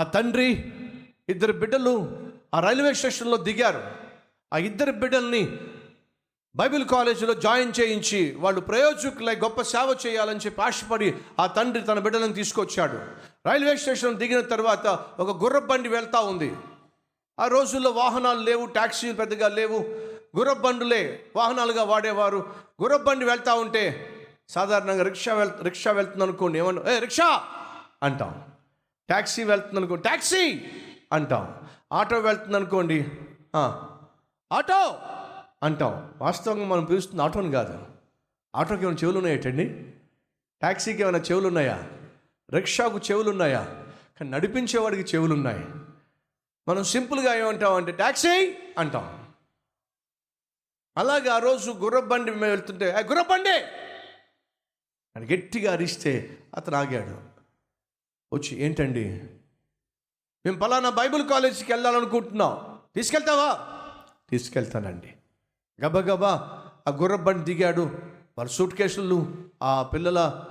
ఆ తండ్రి ఇద్దరు బిడ్డలు ఆ రైల్వే స్టేషన్లో దిగారు. ఆ ఇద్దరు బిడ్డల్ని బైబిల్ కాలేజీలో జాయిన్ చేయించి వాళ్ళు ప్రయోజకులై గొప్ప సేవ చేయాలని చెప్పి ఆశపడి ఆ తండ్రి తన బిడ్డలను తీసుకొచ్చాడు. రైల్వే స్టేషన్ దిగిన తర్వాత ఒక గుర్ర బండి వెళ్తూ ఉంది. ఆ రోజుల్లో వాహనాలు లేవు ట్యాక్సీలు పెద్దగా లేవు. గుర్రపు బండులే వాహనాలుగా వాడేవారు. గుర్రపు బండి వెళ్తూ ఉంటే సాధారణంగా రిక్షా వెళ్ రిక్షా వెళ్తుంది అనుకోండి ఏమన్నా ఏ రిక్షా! అంటాం. ట్యాక్సీ వెళ్తుంది అనుకో ట్యాక్సీ అంటాం. ఆటో వెళ్తుంది అనుకోండి ఆటో! అంటాం. వాస్తవంగా మనం పిలుస్తుంది ఆటోని కాదు. ఆటోకి ఏమైనా చెవులు ఉన్నాయటండి ట్యాక్సీకి ఏమైనా చెవులు ఉన్నాయా? రిక్షాకు చెవులు ఉన్నాయా? కానీ నడిపించేవాడికి చెవులు ఉన్నాయి. మనం సింపుల్గా ఏమంటాం అంటే ట్యాక్సీ అంటాం. అలాగే ఆ రోజు గుర్రబండి మేము వెళ్తుంటే గుర్రబండి! అని గట్టిగా అరిస్తే అతను ఆగాడు. వచ్చి ఏంటండి? మేము పలానా బైబిల్ కాలేజీకి వెళ్ళాలనుకుంటున్నాం. తీసుకెళ్తావా? తీసుకెళ్తానండి. గబగబా ఆ గుర్రబండి దిగాడు. వాళ్ళ సూట్ కేసులు ఆ పిల్లల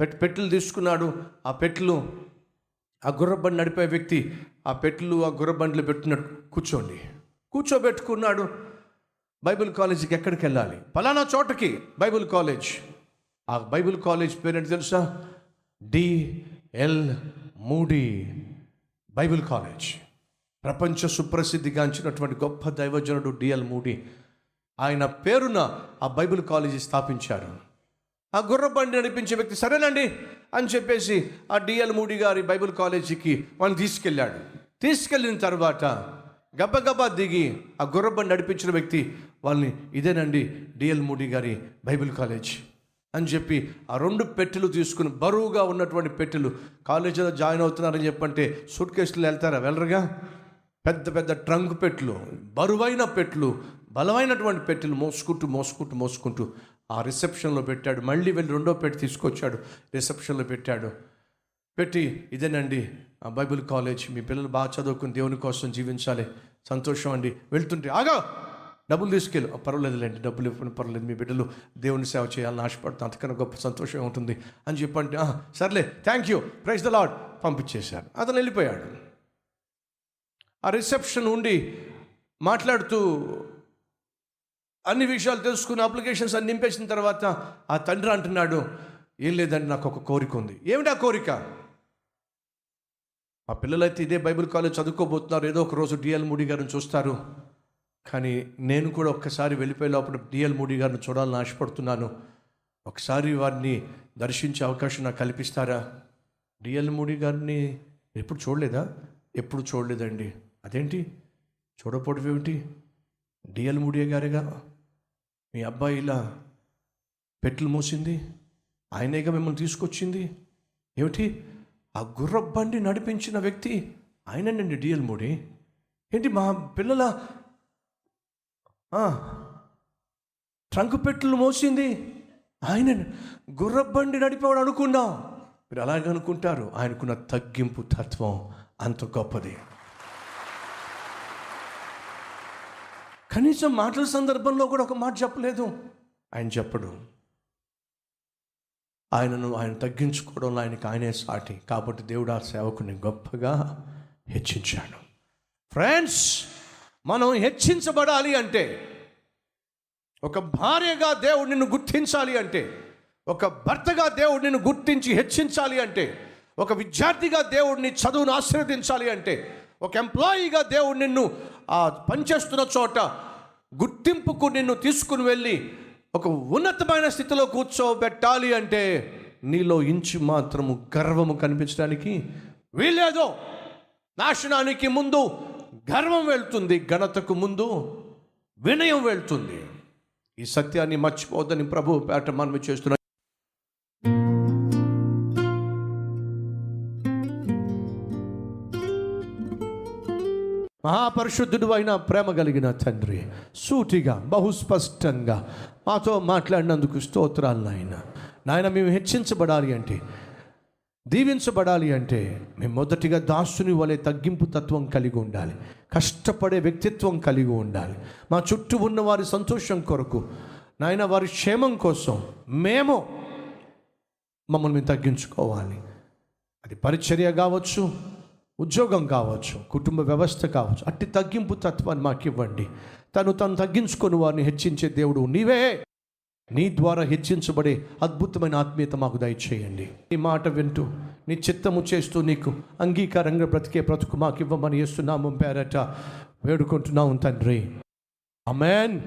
పెట్ పెట్టెలు తీసుకున్నాడు. ఆ పెట్టెలు ఆ గుర్రబండి నడిపే వ్యక్తి ఆ పెట్టెలు ఆ గుర్రబండిలో పెట్టినట్టు కూర్చోండి. కూర్చోబెట్టుకున్నాడు. బైబిల్ కాలేజీకి ఎక్కడికి వెళ్ళాలి? పలానా చోటకి బైబిల్ కాలేజ్. ఆ బైబిల్ కాలేజ్ పేరేంటి తెలుసా? D. L Moody Bible college. ప్రపంచ సుప్రసిద్ధిగాంచినటువంటి గొప్ప దైవజనుడు డిఎల్ మూడీ ఆయన పేరున ఆ బైబిల్ కాలేజీ స్థాపించారు. ఆ గుర్రబండి నడిపించే వ్యక్తి సరేనండి అని చెప్పేసి ఆ డిఎల్ మూడి గారి బైబిల్ కాలేజీకి వాళ్ళని తీసుకెళ్ళాడు. తీసుకెళ్ళిన తర్వాత గబగబా దిగి ఆ గుర్రబండి నడిపించిన వ్యక్తి వాళ్ళని ఇదేనండి డిఎల్ మూడి గారి బైబిల్ కాలేజ్. అని చెప్పి ఆ రెండు పెట్టెలు తీసుకుని బరువుగా ఉన్నటువంటి పెట్టెలు కాలేజీలో జాయిన్ అవుతున్నారని చెప్పంటే సూట్ కేసులు వెళ్తారా? వెళ్ళరుగా? పెద్ద పెద్ద ట్రంక్ పెట్లు బరువైన పెట్లు బలమైనటువంటి పెట్టెలు మోసుకుంటూ మోసుకుంటూ మోసుకుంటూ ఆ రిసెప్షన్లో పెట్టాడు. మళ్ళీ వెళ్ళి రెండో పెట్టి తీసుకొచ్చాడు. రిసెప్షన్లో పెట్టాడు. పెట్టి ఇదేనండి ఆ బైబిల్ కాలేజ్ మీ పిల్లలు బాగా చదువుకుని దేవుని కోసం జీవించాలి. సంతోషం అండి. వెళ్తుంటే ఆగా! డబ్బులు తీసుకెళ్ళు. పర్వాలేదులేండి డబ్బులు ఇవ్వని పర్వాలేదు మీ బిడ్డలు దేవుని సేవ చేయాలని ఆశపడుతుంది అంతకన్నా గొప్ప సంతోషం ఉంటుంది అని చెప్పంటే సర్లే thank you praise the Lord పంపించేశారు. అతను వెళ్ళిపోయాడు. ఆ రిసెప్షన్ ఉండి మాట్లాడుతూ అన్ని విషయాలు తెలుసుకుని అప్లికేషన్స్ అన్ని నింపేసిన తర్వాత ఆ తండ్రి అంటున్నాడు ఏం లేదండి నాకు ఒక కోరిక ఉంది. ఏమిటి ఆ కోరిక? మా పిల్లలైతే ఇదే బైబిల్ కాలేజ్ చదువుకోబోతున్నారు. ఏదో ఒక రోజు డిఎల్ మూడి గారిని చూస్తారు. కానీ నేను కూడా ఒక్కసారి వెళ్ళిపోయే లోపల డిఎల్ మూడి గారిని చూడాలని ఆశపడుతున్నాను. ఒకసారి వారిని దర్శించే అవకాశం నాకు కల్పిస్తారా? డిఎల్ మూడి గారిని ఎప్పుడు చూడలేదా? ఎప్పుడు చూడలేదండి. అదేంటి? చూడపోవడం ఏమిటి? డిఎల్ మూడియే గారేగా? మీ అబ్బాయి ఇలా పెట్లు మూసింది? ఆయనేగా మిమ్మల్ని తీసుకొచ్చింది? ఏమిటి? ఆ గుర్ర బండి నడిపించిన వ్యక్తి ఆయనండి డిఎల్ మూడి? ఏంటి మా పిల్లల ట్రంక్ పెట్టులు మోసింది. ఆయన గుర్రబండి నడిపేవాడు అనుకున్నాం. మీరు అలాగే అనుకుంటారు. ఆయనకున్న తగ్గింపు తత్వం అంత గొప్పది. కనీసం మాటల సందర్భంలో కూడా ఒక మాట చెప్పలేదు. ఆయన చెప్పడు. ఆయనను ఆయన తగ్గించుకోవడంలో ఆయనకి ఆయనే సాటి. కాబట్టి దేవుడు ఆ సేవకుని గొప్పగా హెచ్చించాడు. ఫ్రెండ్స్ మనం హెచ్చించబడాలి అంటే ఒక భార్యగా దేవుడు నిన్ను గుర్తించాలి అంటే ఒక భర్తగా దేవుడు నిన్ను గుర్తించి హెచ్చించాలి అంటే ఒక విద్యార్థిగా దేవుడిని చదువును ఆశీర్వదించాలి అంటే ఒక ఎంప్లాయీగా దేవుడు నిన్ను ఆ పనిచేస్తున్న చోట గుర్తింపుకు నిన్ను తీసుకుని వెళ్ళి ఒక ఉన్నతమైన స్థితిలో కూర్చోబెట్టాలి అంటే నీలో ఇంచు మాత్రము గర్వము కనిపించడానికి వీల్లేదు. నాశనానికి ముందు గర్వం వెళ్తుంది ఘనతకు ముందు వినయం వెళ్తుంది. ఈ సత్యాన్ని మర్చిపోవద్దని ప్రభు పేట మనం చేస్తున్న మహాపరిశుద్ధుడు అయిన ప్రేమ కలిగిన తండ్రి సూటిగా బహుస్పష్టంగా మాతో మాట్లాడినందుకు స్తోత్రాలు నాయన. నాయన మేము హెచ్చించబడాలి అంటే దీవించబడాలి అంటే మేము మొదటిగా దాసుని వలె తగ్గింపు తత్వం కలిగి ఉండాలి. కష్టపడే వ్యక్తిత్వం కలిగి ఉండాలి. మా చుట్టూ ఉన్న వారి సంతోషం కొరకు నాయన వారి క్షేమం కోసం మేము మమ్మల్ని తగ్గించుకోవాలి. అది పరిచర్య కావచ్చు ఉద్యోగం కావచ్చు కుటుంబ వ్యవస్థ కావచ్చు అట్టి తగ్గింపు తత్వాన్ని మాకు ఇవ్వండి తను తను తగ్గించుకొని వారిని హెచ్చించే దేవుడు నీవే. నీ ద్వారా హెచ్చించబడే అద్భుతమైన ఆత్మీయత మాకు దయచేయండి. నీ మాట వింటూ నీ చిత్తము చేస్తూ నీకు అంగీకారంగా బ్రతికే బ్రతుకు మాకు ఇవ్వమని వేస్తున్నాము పేరట వేడుకుంటున్నాము తండ్రి. అమెన్